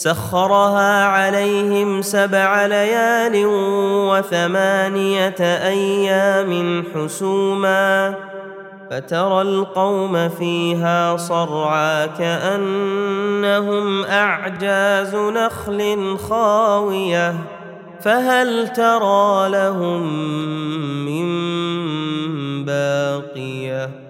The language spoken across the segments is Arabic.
سخرها عليهم سبع ليال وثمانية أيام حسوما فترى القوم فيها صرعى كأنهم أعجاز نخل خاوية فهل ترى لهم من باقية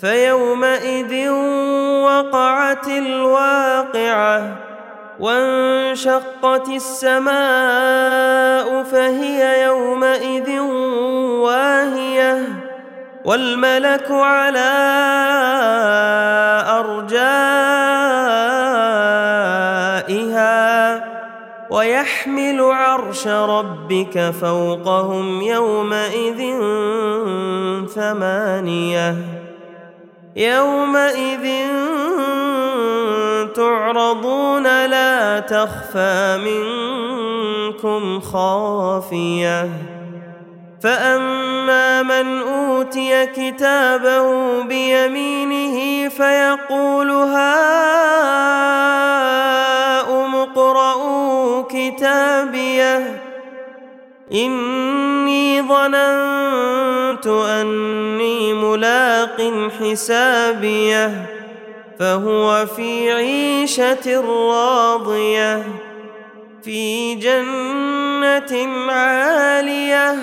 فيومئذ وقعت الواقعة وانشقت السماء فهي يومئذ واهية والملك على أرجائها ويحمل عرش ربك فوقهم يومئذ ثمانية يومئذ تعرضون لا تخفى منكم خافية. فأما من أوتي كتابه بيمينه فيقول هاؤم اقرءوا كتابيه. اني ظننت أني ملاق حسابيه فهو في عيشة راضية في جنة عالية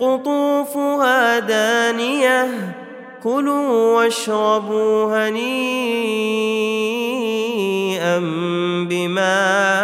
قطوفها دانية كلوا واشربوا هنيئا بما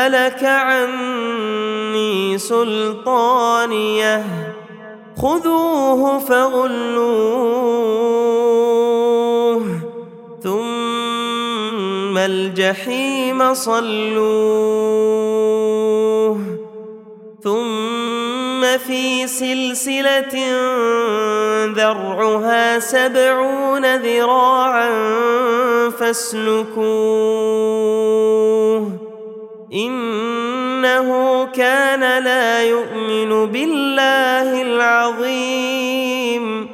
هلك عني سلطانيه خذوه فغلوه. ثم الجحيم صلوه. ثم في سلسلة ذرعها سبعون ذراعا فاسلكوه. إنه كان لا يؤمن بالله العظيم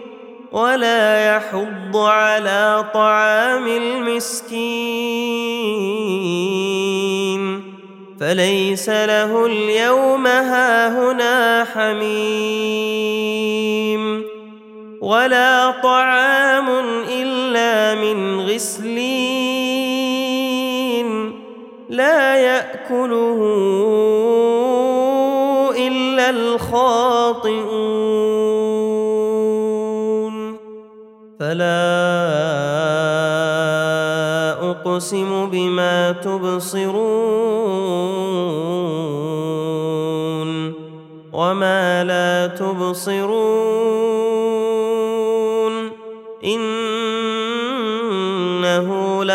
ولا يحض على طعام المسكين فليس له اليوم هاهنا حميم ولا طعام إلا من غسلين لا يأكله إلا الخاطئون. فلا أقسم بما تبصرون وما لا تبصرون. انه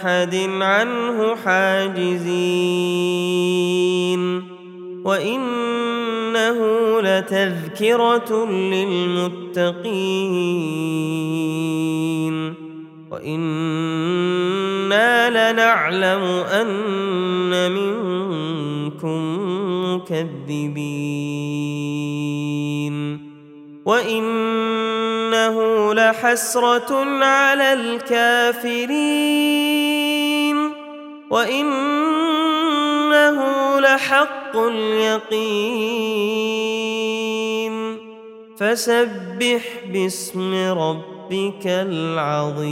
أحد عنه حاجزين. وإنه لتذكرة للمتقين. وإنا لنعلم أن منكم مكذبين. وانه لحسرة على الكافرين وإنه لحق اليقين. فسبح باسم ربك العظيم.